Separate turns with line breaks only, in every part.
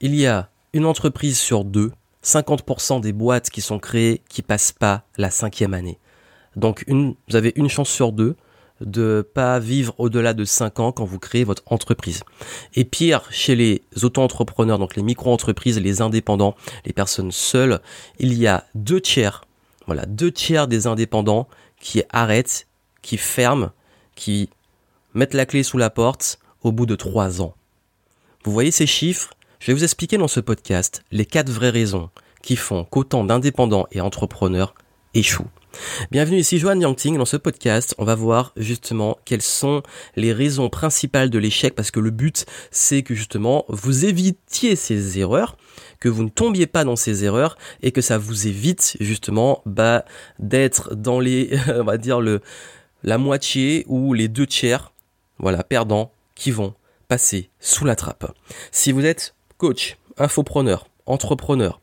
il y a une entreprise sur deux, 50% des boîtes qui sont créées qui passent pas la cinquième année. Donc vous avez une chance sur deux de pas vivre au-delà de 5 ans quand vous créez votre entreprise. Et pire, chez les auto-entrepreneurs, donc les micro-entreprises, les indépendants, les personnes seules, il y a deux tiers, voilà, deux tiers des indépendants qui arrêtent, qui ferment, qui mettent la clé sous la porte au bout de 3 ans. Vous voyez ces chiffres? Je vais vous expliquer dans ce podcast les quatre vraies raisons qui font qu'autant d'indépendants et entrepreneurs échouent. Bienvenue ici Joanne Yangting. Dans ce podcast, on va voir justement quelles sont les raisons principales de l'échec parce que le but c'est que justement vous évitiez ces erreurs, que vous ne tombiez pas dans ces erreurs et que ça vous évite justement bah, d'être dans les, on va dire le, la moitié ou les deux tiers, voilà, perdants qui vont passer sous la trappe. Si vous êtes coach, infopreneur, entrepreneur,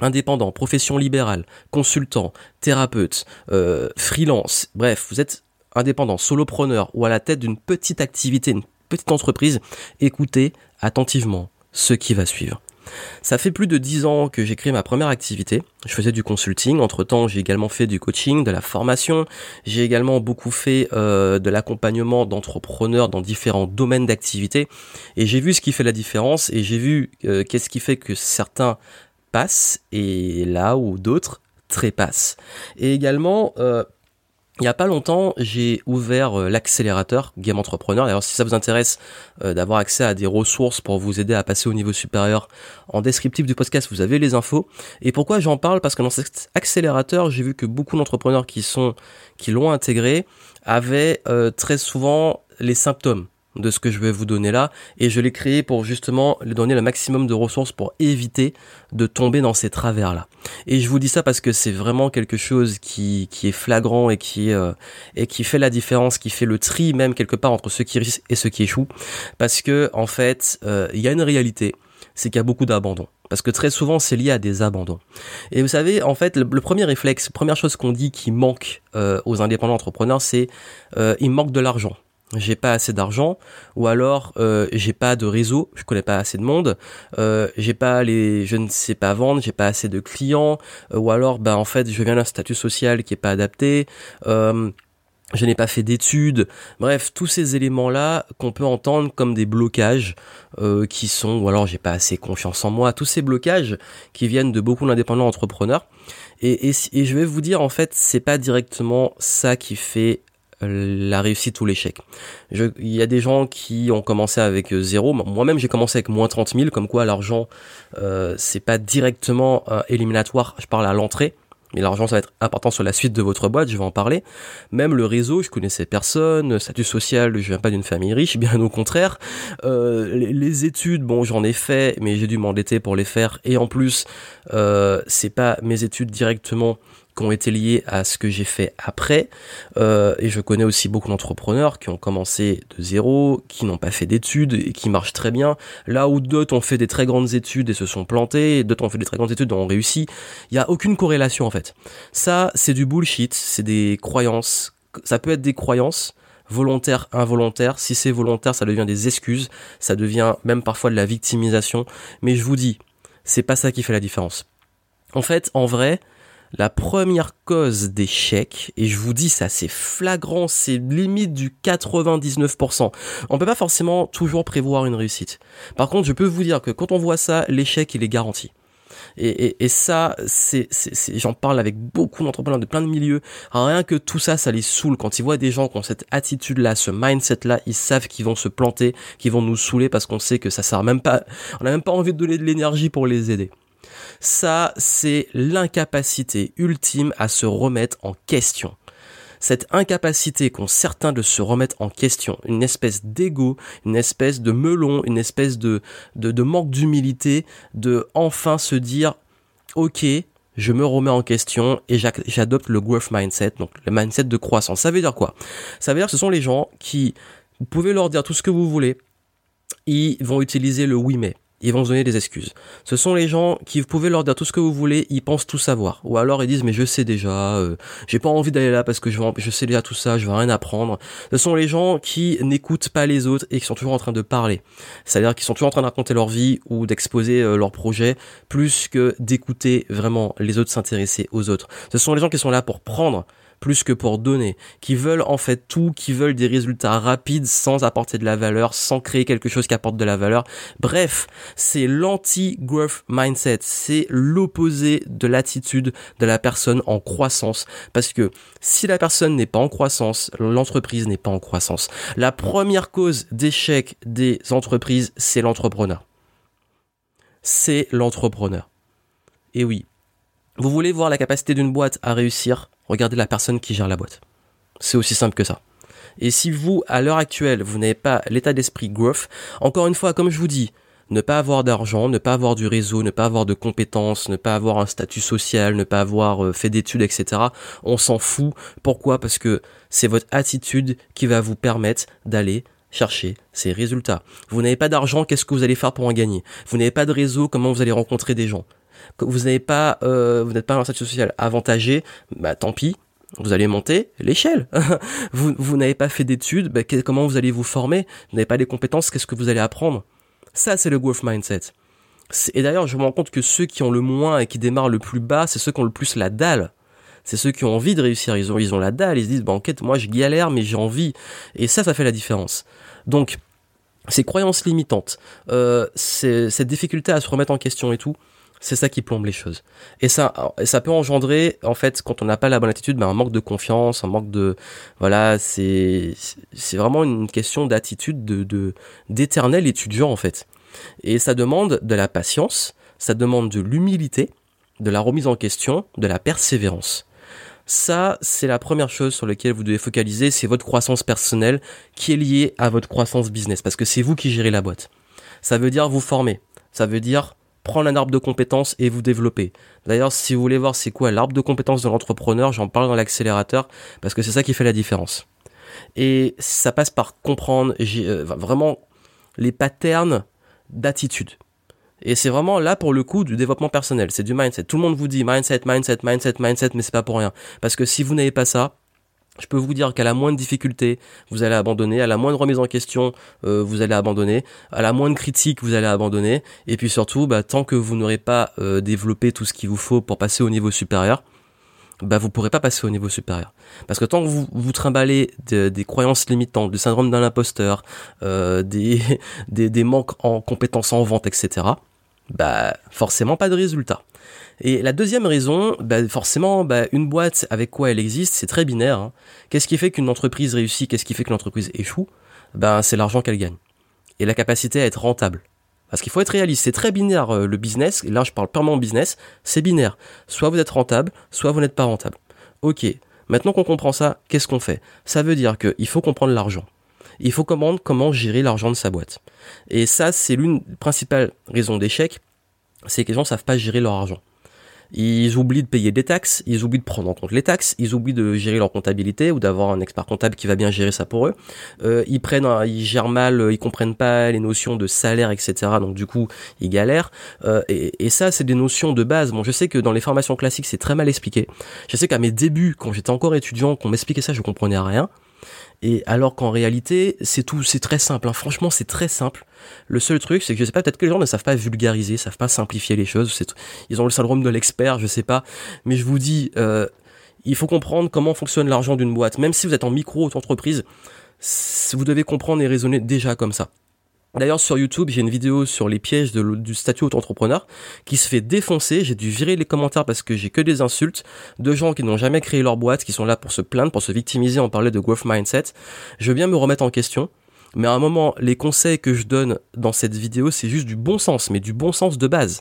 indépendant, profession libérale, consultant, thérapeute, euh, freelance, bref, vous êtes indépendant, solopreneur ou à la tête d'une petite activité, une petite entreprise, écoutez attentivement ce qui va suivre. Ça fait plus de dix ans que j'ai créé ma première activité. Je faisais du consulting. Entre temps, j'ai également fait du coaching, de la formation. J'ai également beaucoup fait euh, de l'accompagnement d'entrepreneurs dans différents domaines d'activité. Et j'ai vu ce qui fait la différence. Et j'ai vu euh, qu'est-ce qui fait que certains et là où d'autres trépassent. Et également, euh, il n'y a pas longtemps, j'ai ouvert euh, l'accélérateur Game Entrepreneur. Alors si ça vous intéresse euh, d'avoir accès à des ressources pour vous aider à passer au niveau supérieur, en descriptif du podcast, vous avez les infos. Et pourquoi j'en parle? Parce que dans cet accélérateur, j'ai vu que beaucoup d'entrepreneurs qui sont qui l'ont intégré avaient très souvent les symptômes de ce que je vais vous donner là et je l'ai créé pour justement lui donner le maximum de ressources pour éviter de tomber dans ces travers là. Et je vous dis ça parce que c'est vraiment quelque chose qui, qui est flagrant et qui euh, et qui fait la différence, qui fait le tri même quelque part entre ceux qui réussissent et ceux qui échouent parce que en fait, euh, il y a une réalité, c'est qu'il y a beaucoup d'abandon. Parce que très souvent, c'est lié à des abandons. Et vous savez, en fait, le, premier réflexe, première chose qu'on dit qui manque euh, aux indépendants entrepreneurs, c'est euh, il manque de l'argent j'ai pas assez d'argent ou alors euh, j'ai pas de réseau, je connais pas assez de monde, euh, j'ai pas les je ne sais pas vendre, j'ai pas assez de clients euh, ou alors bah en fait je viens d'un statut social qui est pas adapté, euh, je n'ai pas fait d'études, bref, tous ces éléments-là qu'on peut entendre comme des blocages euh, qui sont, ou alors j'ai pas assez confiance en moi, tous ces blocages qui viennent de beaucoup d'indépendants entrepreneurs. Et, et, et, je vais vous dire, en fait, c'est pas directement ça qui fait la réussite ou l'échec. Il y a des gens qui ont commencé avec euh, zéro. Moi-même, j'ai commencé avec moins 30 000, comme quoi l'argent, euh, c'est pas directement euh, éliminatoire. Je parle à l'entrée. Mais l'argent, ça va être important sur la suite de votre boîte, je vais en parler. Même le réseau, je connaissais personne. Statut social, je viens pas d'une famille riche, bien au contraire. Euh, les, études, bon, j'en ai fait, mais j'ai dû m'endetter pour les faire. Et en plus, euh, c'est pas mes études directement qui ont été liés à ce que j'ai fait après. Euh, et je connais aussi beaucoup d'entrepreneurs qui ont commencé de zéro, qui n'ont pas fait d'études et qui marchent très bien. Là où d'autres ont fait des très grandes études et se sont plantés, d'autres ont fait des très grandes études et ont réussi. Il n'y a aucune corrélation en fait. Ça, c'est du bullshit, c'est des croyances. Ça peut être des croyances volontaires, involontaires. Si c'est volontaire, ça devient des excuses, ça devient même parfois de la victimisation. Mais je vous dis, c'est pas ça qui fait la différence. En fait, en vrai, la première cause d'échec, et je vous dis ça c'est flagrant, c'est limite du 99%. On peut pas forcément toujours prévoir une réussite. Par contre, je peux vous dire que quand on voit ça, l'échec il est garanti. Et, et, ça, c'est, j'en parle avec beaucoup d'entrepreneurs de plein de milieux. rien que tout ça, ça les saoule. Quand ils voient des gens qui ont cette attitude-là, ce mindset-là, ils savent qu'ils vont se planter, qu'ils vont nous saouler parce qu'on sait que ça sert même pas. On n'a même pas envie de donner de l'énergie pour les aider. Ça, c'est l'incapacité ultime à se remettre en question. Cette incapacité qu'ont certains de se remettre en question, une espèce d'ego, une espèce de melon, une espèce de, de, manque d'humilité, de enfin se dire, ok, je me remets en question et j'adopte le growth mindset, donc le mindset de croissance. Ça veut dire quoi? Ça veut dire que ce sont les gens qui, vous pouvez leur dire tout ce que vous voulez, ils vont utiliser le oui mais ils vont se donner des excuses. Ce sont les gens qui vous pouvez leur dire tout ce que vous voulez, ils pensent tout savoir. Ou alors ils disent mais je sais déjà, euh, j'ai pas envie d'aller là parce que je, je sais déjà tout ça, je vais rien apprendre. Ce sont les gens qui n'écoutent pas les autres et qui sont toujours en train de parler. C'est-à-dire qu'ils sont toujours en train de raconter leur vie ou d'exposer euh, leur projet plus que d'écouter vraiment les autres s'intéresser aux autres. Ce sont les gens qui sont là pour prendre plus que pour donner, qui veulent en fait tout, qui veulent des résultats rapides sans apporter de la valeur, sans créer quelque chose qui apporte de la valeur. Bref, c'est l'anti-growth mindset, c'est l'opposé de l'attitude de la personne en croissance, parce que si la personne n'est pas en croissance, l'entreprise n'est pas en croissance. La première cause d'échec des entreprises, c'est l'entrepreneur. C'est l'entrepreneur. Et oui, vous voulez voir la capacité d'une boîte à réussir? Regardez la personne qui gère la boîte. C'est aussi simple que ça. Et si vous, à l'heure actuelle, vous n'avez pas l'état d'esprit growth, encore une fois, comme je vous dis, ne pas avoir d'argent, ne pas avoir du réseau, ne pas avoir de compétences, ne pas avoir un statut social, ne pas avoir euh, fait d'études, etc. On s'en fout. Pourquoi? Parce que c'est votre attitude qui va vous permettre d'aller chercher ces résultats. Vous n'avez pas d'argent, qu'est-ce que vous allez faire pour en gagner? Vous n'avez pas de réseau, comment vous allez rencontrer des gens? Vous n'avez pas, euh, vous n'êtes pas un statut social avantagé, bah tant pis, vous allez monter l'échelle. vous, vous n'avez pas fait d'études, bah, comment vous allez vous former? Vous n'avez pas les compétences, qu'est-ce que vous allez apprendre? Ça, c'est le growth mindset. Et d'ailleurs, je me rends compte que ceux qui ont le moins et qui démarrent le plus bas, c'est ceux qui ont le plus la dalle. C'est ceux qui ont envie de réussir. Ils ont, ils ont la dalle. Ils se disent, bah, en quête, moi, je galère, mais j'ai envie. Et ça, ça fait la différence. Donc, ces croyances limitantes, euh, cette difficulté à se remettre en question et tout, c'est ça qui plombe les choses. Et ça, ça peut engendrer, en fait, quand on n'a pas la bonne attitude, ben, un manque de confiance, un manque de, voilà, c'est, c'est vraiment une question d'attitude de, de, d'éternel étudiant, en fait. Et ça demande de la patience, ça demande de l'humilité, de la remise en question, de la persévérance. Ça, c'est la première chose sur laquelle vous devez focaliser, c'est votre croissance personnelle qui est liée à votre croissance business, parce que c'est vous qui gérez la boîte. Ça veut dire vous former, ça veut dire prendre un arbre de compétences et vous développer. D'ailleurs, si vous voulez voir c'est quoi l'arbre de compétences de l'entrepreneur, j'en parle dans l'accélérateur parce que c'est ça qui fait la différence. Et ça passe par comprendre euh, vraiment les patterns d'attitude. Et c'est vraiment là pour le coup du développement personnel, c'est du mindset. Tout le monde vous dit mindset, mindset, mindset, mindset, mais c'est pas pour rien. Parce que si vous n'avez pas ça, je peux vous dire qu'à la moindre difficulté, vous allez abandonner, à la moindre remise en question, euh, vous allez abandonner, à la moindre critique, vous allez abandonner, et puis surtout, bah, tant que vous n'aurez pas euh, développé tout ce qu'il vous faut pour passer au niveau supérieur, bah vous pourrez pas passer au niveau supérieur. Parce que tant que vous vous trimballez des croyances limitantes, du syndrome d'un imposteur, euh, des, des, des manques en compétences en vente, etc., bah forcément pas de résultat. Et la deuxième raison, bah forcément, bah une boîte avec quoi elle existe, c'est très binaire. Hein. Qu'est-ce qui fait qu'une entreprise réussit Qu'est-ce qui fait que l'entreprise échoue? Ben c'est l'argent qu'elle gagne et la capacité à être rentable. Parce qu'il faut être réaliste, c'est très binaire euh, le business. Là, je parle purement business, c'est binaire. Soit vous êtes rentable, soit vous n'êtes pas rentable. Ok. Maintenant qu'on comprend ça, qu'est-ce qu'on fait? Ça veut dire qu'il faut comprendre l'argent. Il faut comprendre comment gérer l'argent de sa boîte. Et ça, c'est l'une des principales raisons d'échec, c'est que les gens savent pas gérer leur argent. Ils oublient de payer des taxes, ils oublient de prendre en compte les taxes, ils oublient de gérer leur comptabilité ou d'avoir un expert comptable qui va bien gérer ça pour eux. Euh, ils prennent, ils gèrent mal, ils comprennent pas les notions de salaire, etc. Donc du coup, ils galèrent. Euh, et, et, ça, c'est des notions de base. Bon, je sais que dans les formations classiques, c'est très mal expliqué. Je sais qu'à mes débuts, quand j'étais encore étudiant, qu'on m'expliquait ça, je comprenais rien. Et alors qu'en réalité, c'est tout, c'est très simple. Hein. Franchement, c'est très simple. Le seul truc, c'est que je sais pas, peut-être que les gens ne savent pas vulgariser, savent pas simplifier les choses. Ils ont le syndrome de l'expert, je sais pas. Mais je vous dis, euh, il faut comprendre comment fonctionne l'argent d'une boîte. Même si vous êtes en micro-entreprise, vous devez comprendre et raisonner déjà comme ça. D'ailleurs, sur YouTube, j'ai une vidéo sur les pièges du statut auto-entrepreneur qui se fait défoncer. J'ai dû virer les commentaires parce que j'ai que des insultes de gens qui n'ont jamais créé leur boîte, qui sont là pour se plaindre, pour se victimiser. On parlait de growth mindset. Je veux bien me remettre en question. Mais à un moment, les conseils que je donne dans cette vidéo, c'est juste du bon sens, mais du bon sens de base,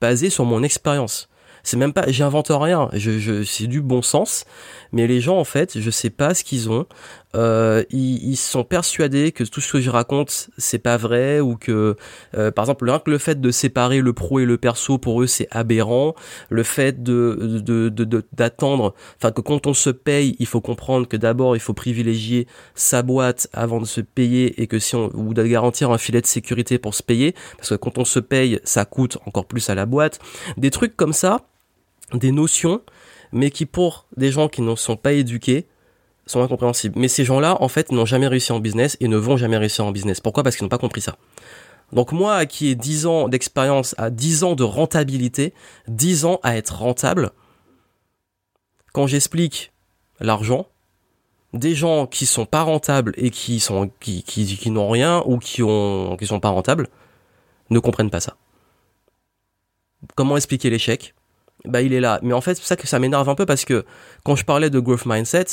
basé sur mon expérience. C'est même pas, j'invente rien. Je, je, c'est du bon sens. Mais les gens, en fait, je sais pas ce qu'ils ont. Euh, ils, ils, sont persuadés que tout ce que je raconte, c'est pas vrai ou que, euh, par exemple, rien que le fait de séparer le pro et le perso pour eux, c'est aberrant. Le fait de, d'attendre, enfin que quand on se paye, il faut comprendre que d'abord il faut privilégier sa boîte avant de se payer et que si on ou de garantir un filet de sécurité pour se payer, parce que quand on se paye, ça coûte encore plus à la boîte. Des trucs comme ça, des notions, mais qui pour des gens qui ne sont pas éduqués sont incompréhensibles. Mais ces gens-là, en fait, n'ont jamais réussi en business et ne vont jamais réussir en business. Pourquoi? Parce qu'ils n'ont pas compris ça. Donc moi, qui ai 10 ans d'expérience, à 10 ans de rentabilité, 10 ans à être rentable, quand j'explique l'argent, des gens qui sont pas rentables et qui sont qui, qui, qui n'ont rien ou qui ont qui sont pas rentables ne comprennent pas ça. Comment expliquer l'échec? Bah il est là. Mais en fait, c'est ça que ça m'énerve un peu parce que quand je parlais de growth mindset,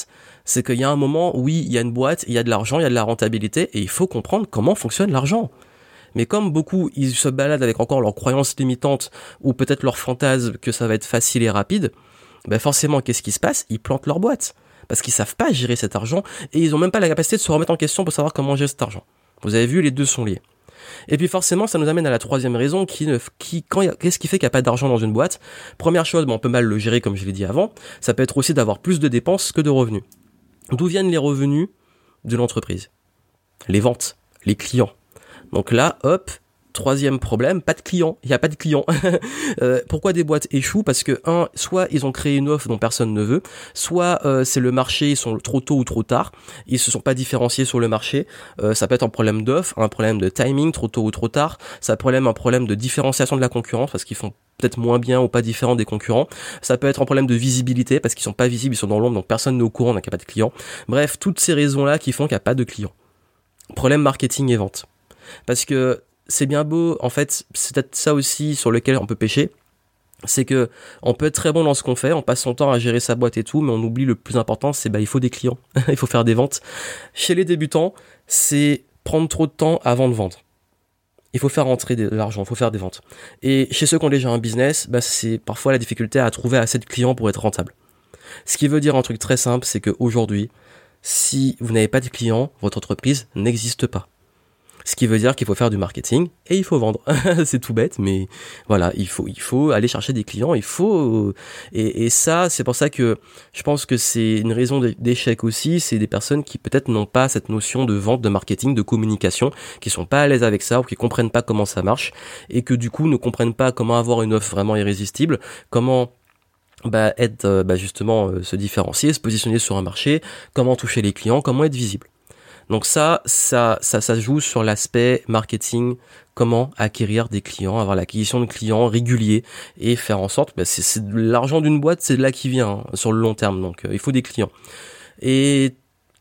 c'est qu'il y a un moment, oui, il y a une boîte, il y a de l'argent, il y a de la rentabilité et il faut comprendre comment fonctionne l'argent. Mais comme beaucoup, ils se baladent avec encore leurs croyances limitantes ou peut-être leur fantasme que ça va être facile et rapide, ben forcément, qu'est-ce qui se passe? Ils plantent leur boîte parce qu'ils savent pas gérer cet argent et ils ont même pas la capacité de se remettre en question pour savoir comment gérer cet argent. Vous avez vu, les deux sont liés. Et puis forcément, ça nous amène à la troisième raison qui, qu'est-ce qui fait qu'il n'y a pas d'argent dans une boîte? Première chose, bon, on peut mal le gérer comme je l'ai dit avant. Ça peut être aussi d'avoir plus de dépenses que de revenus. D'où viennent les revenus de l'entreprise? Les ventes, les clients. Donc là, hop, Troisième problème, pas de clients. Il n'y a pas de clients. euh, pourquoi des boîtes échouent? Parce que un, soit ils ont créé une offre dont personne ne veut, soit euh, c'est le marché, ils sont trop tôt ou trop tard, ils se sont pas différenciés sur le marché. Euh, ça peut être un problème d'offre, un problème de timing, trop tôt ou trop tard. Ça peut être un problème de différenciation de la concurrence parce qu'ils font peut-être moins bien ou pas différent des concurrents. Ça peut être un problème de visibilité parce qu'ils sont pas visibles, ils sont dans l'ombre, donc personne n'est au courant, donc il n'y a pas de clients. Bref, toutes ces raisons-là qui font qu'il n'y a pas de clients. Problème marketing et vente. Parce que c'est bien beau, en fait, c'est peut-être ça aussi sur lequel on peut pêcher. C'est que on peut être très bon dans ce qu'on fait, on passe son temps à gérer sa boîte et tout, mais on oublie le plus important, c'est bah il faut des clients, il faut faire des ventes. Chez les débutants, c'est prendre trop de temps avant de vendre. Il faut faire rentrer de l'argent, il faut faire des ventes. Et chez ceux qui ont déjà un business, bah c'est parfois la difficulté à trouver assez de clients pour être rentable. Ce qui veut dire un truc très simple, c'est qu'aujourd'hui, si vous n'avez pas de clients, votre entreprise n'existe pas. Ce qui veut dire qu'il faut faire du marketing et il faut vendre. c'est tout bête, mais voilà, il faut, il faut aller chercher des clients, il faut, et, ça, c'est pour ça que je pense que c'est une raison d'échec aussi, c'est des personnes qui peut-être n'ont pas cette notion de vente, de marketing, de communication, qui sont pas à l'aise avec ça ou qui comprennent pas comment ça marche et que du coup ne comprennent pas comment avoir une offre vraiment irrésistible, comment bah, être bah, justement euh, se différencier, se positionner sur un marché, comment toucher les clients, comment être visible. Donc ça, ça, ça, ça joue sur l'aspect marketing, comment acquérir des clients, avoir l'acquisition de clients réguliers et faire en sorte, bah, c'est l'argent d'une boîte, c'est de là qui vient hein, sur le long terme. Donc euh, il faut des clients. Et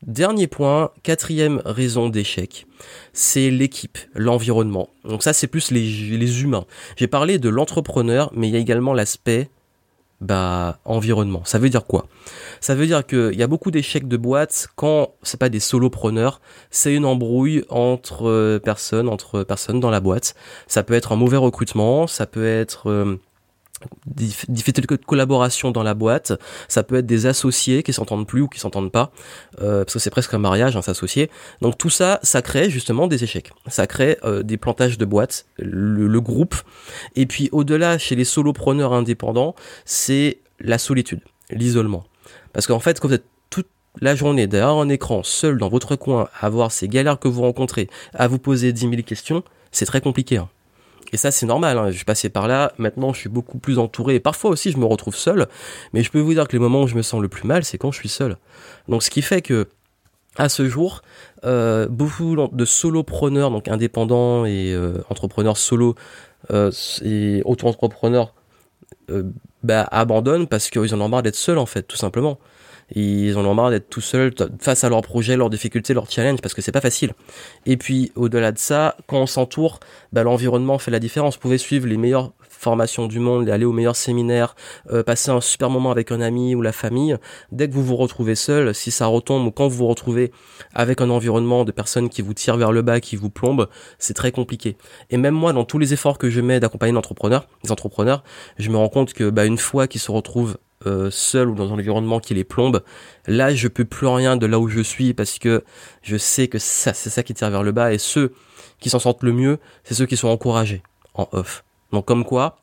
Dernier point, quatrième raison d'échec, c'est l'équipe, l'environnement. Donc ça, c'est plus les, les humains. J'ai parlé de l'entrepreneur, mais il y a également l'aspect bah environnement. Ça veut dire quoi? Ça veut dire qu'il y a beaucoup d'échecs de boîtes quand c'est pas des solopreneurs, c'est une embrouille entre euh, personnes, entre personnes dans la boîte. Ça peut être un mauvais recrutement, ça peut être euh, difficultés de collaboration dans la boîte, ça peut être des associés qui s'entendent plus ou qui s'entendent pas, euh, parce que c'est presque un mariage, hein, s'associer. Donc tout ça, ça crée justement des échecs, ça crée euh, des plantages de boîtes, le, groupe, et puis au-delà, chez les solopreneurs indépendants, c'est la solitude, l'isolement. Parce qu'en fait, quand vous êtes toute la journée derrière un écran, seul dans votre coin, à voir ces galères que vous rencontrez, à vous poser 10 000 questions, c'est très compliqué. Hein. Et ça, c'est normal. Hein. Je suis passé par là. Maintenant, je suis beaucoup plus entouré. Et parfois aussi, je me retrouve seul. Mais je peux vous dire que les moments où je me sens le plus mal, c'est quand je suis seul. Donc, ce qui fait que, à ce jour, euh, beaucoup de solopreneurs, donc indépendants et euh, entrepreneurs solo euh, et auto-entrepreneurs, bah, abandonnent parce qu'ils en ont marre d'être seuls, en fait, tout simplement. Ils en ont marre d'être tout seuls face à leurs projets, leurs difficultés, leurs challenges, parce que c'est pas facile. Et puis, au-delà de ça, quand on s'entoure, bah, l'environnement fait la différence. Vous pouvez suivre les meilleures formations du monde, aller aux meilleurs séminaires, euh, passer un super moment avec un ami ou la famille. Dès que vous vous retrouvez seul, si ça retombe ou quand vous vous retrouvez avec un environnement de personnes qui vous tirent vers le bas, qui vous plombent, c'est très compliqué. Et même moi, dans tous les efforts que je mets d'accompagner l'entrepreneur, les entrepreneurs, je me rends compte que bah, une fois qu'ils se retrouvent euh, seul ou dans un environnement qui les plombe, là je peux plus rien de là où je suis parce que je sais que ça c'est ça qui tire vers le bas et ceux qui s'en sortent le mieux, c'est ceux qui sont encouragés en off. Donc comme quoi,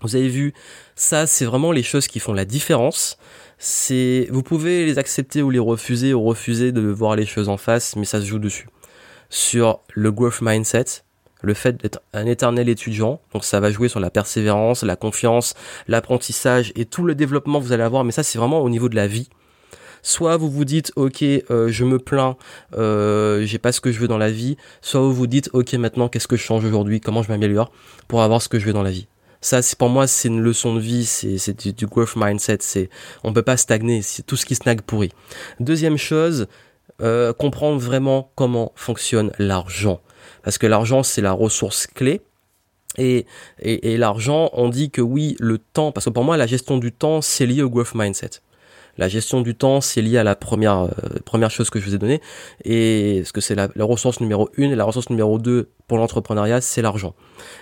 vous avez vu, ça c'est vraiment les choses qui font la différence. C'est vous pouvez les accepter ou les refuser ou refuser de voir les choses en face, mais ça se joue dessus. Sur le growth mindset, le fait d'être un éternel étudiant. Donc ça va jouer sur la persévérance, la confiance, l'apprentissage et tout le développement que vous allez avoir. Mais ça, c'est vraiment au niveau de la vie. Soit vous vous dites ok euh, je me plains, euh, j'ai pas ce que je veux dans la vie. Soit vous vous dites ok maintenant qu'est-ce que je change aujourd'hui, comment je m'améliore pour avoir ce que je veux dans la vie? Ça, c'est pour moi, c'est une leçon de vie, c'est du, growth mindset. C'est on peut pas stagner, c'est tout ce qui snague pourri. Deuxième chose, euh, comprendre vraiment comment fonctionne l'argent parce que l'argent c'est la ressource clé. Et, et, l'argent, on dit que oui, le temps, parce que pour moi la gestion du temps c'est lié au growth mindset. La gestion du temps, c'est lié à la première euh, première chose que je vous ai donnée, et ce que c'est la, ressource numéro une et la ressource numéro deux pour l'entrepreneuriat, c'est l'argent.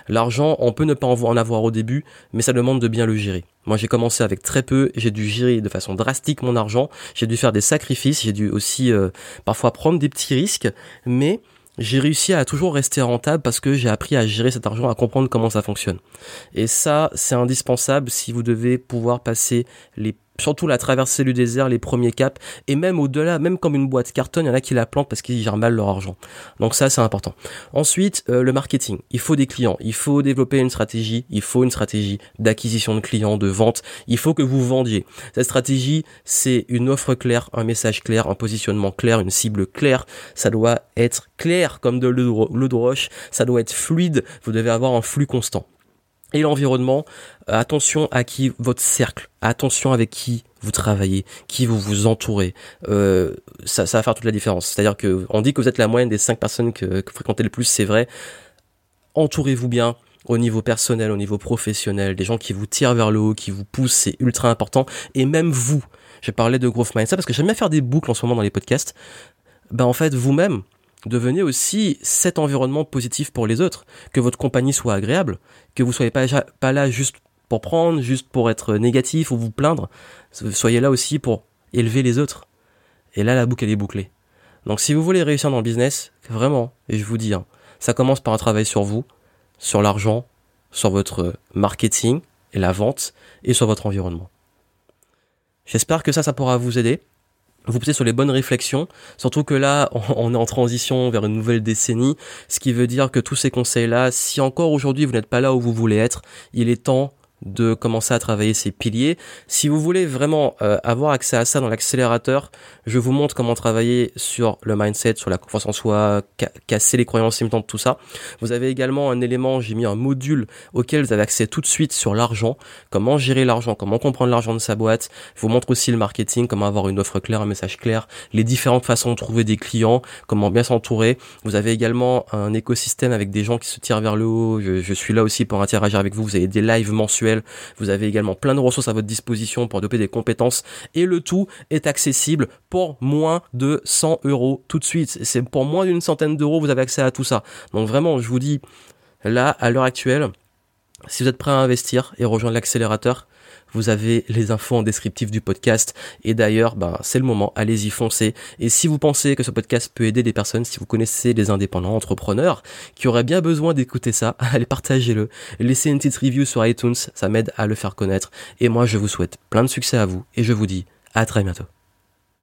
L'argent, on peut ne pas en avoir au début, mais ça demande de bien le gérer. Moi, j'ai commencé avec très peu, j'ai dû gérer de façon drastique mon argent, j'ai dû faire des sacrifices, j'ai dû aussi euh, parfois prendre des petits risques, mais j'ai réussi à toujours rester rentable parce que j'ai appris à gérer cet argent, à comprendre comment ça fonctionne. Et ça, c'est indispensable si vous devez pouvoir passer les surtout la traversée du désert, les premiers caps, et même au-delà, même comme une boîte carton, il y en a qui la plantent parce qu'ils gèrent mal leur argent. Donc ça, c'est important. Ensuite, euh, le marketing. Il faut des clients, il faut développer une stratégie, il faut une stratégie d'acquisition de clients, de vente, il faut que vous vendiez. Cette stratégie, c'est une offre claire, un message clair, un positionnement clair, une cible claire. Ça doit être clair comme de l'eau de roche, ça doit être fluide, vous devez avoir un flux constant et l'environnement, euh, attention à qui votre cercle, attention avec qui vous travaillez, qui vous vous entourez, euh, ça, ça va faire toute la différence. C'est-à-dire que on dit que vous êtes la moyenne des cinq personnes que, que vous fréquentez le plus, c'est vrai. Entourez-vous bien au niveau personnel, au niveau professionnel, des gens qui vous tirent vers le haut, qui vous poussent, c'est ultra important. Et même vous, je parlais de growth mindset parce que j'aime bien faire des boucles en ce moment dans les podcasts. Ben en fait, vous-même, devenez aussi cet environnement positif pour les autres, que votre compagnie soit agréable, que vous soyez pas, là juste pour prendre, juste pour être négatif ou vous plaindre, soyez là aussi pour élever les autres. Et là, la boucle, elle est bouclée. Donc si vous voulez réussir dans le business, vraiment, et je vous dis, hein, ça commence par un travail sur vous, sur l'argent, sur votre marketing et la vente, et sur votre environnement. J'espère que ça, ça pourra vous aider vous posez sur les bonnes réflexions, surtout que là, on est en transition vers une nouvelle décennie, ce qui veut dire que tous ces conseils-là, si encore aujourd'hui vous n'êtes pas là où vous voulez être, il est temps de commencer à travailler ces piliers. Si vous voulez vraiment euh, avoir accès à ça dans l'accélérateur, je vous montre comment travailler sur le mindset, sur la confiance en soi, casser les croyances limitantes, tout ça. Vous avez également un élément, j'ai mis un module auquel vous avez accès tout de suite sur l'argent, comment gérer l'argent, comment comprendre l'argent de sa boîte. Je vous montre aussi le marketing, comment avoir une offre claire, un message clair, les différentes façons de trouver des clients, comment bien s'entourer. Vous avez également un écosystème avec des gens qui se tirent vers le haut. Je, je suis là aussi pour interagir avec vous. Vous avez des lives mensuels vous avez également plein de ressources à votre disposition pour développer des compétences et le tout est accessible pour moins de 100 euros tout de suite. C'est pour moins d'une centaine d'euros, vous avez accès à tout ça. Donc vraiment, je vous dis, là, à l'heure actuelle, si vous êtes prêt à investir et rejoindre l'accélérateur, vous avez les infos en descriptif du podcast. Et d'ailleurs, ben, c'est le moment, allez-y, foncez. Et si vous pensez que ce podcast peut aider des personnes, si vous connaissez des indépendants entrepreneurs qui auraient bien besoin d'écouter ça, allez, partagez-le. Laissez une petite review sur iTunes, ça m'aide à le faire connaître. Et moi, je vous souhaite plein de succès à vous et je vous dis à très bientôt.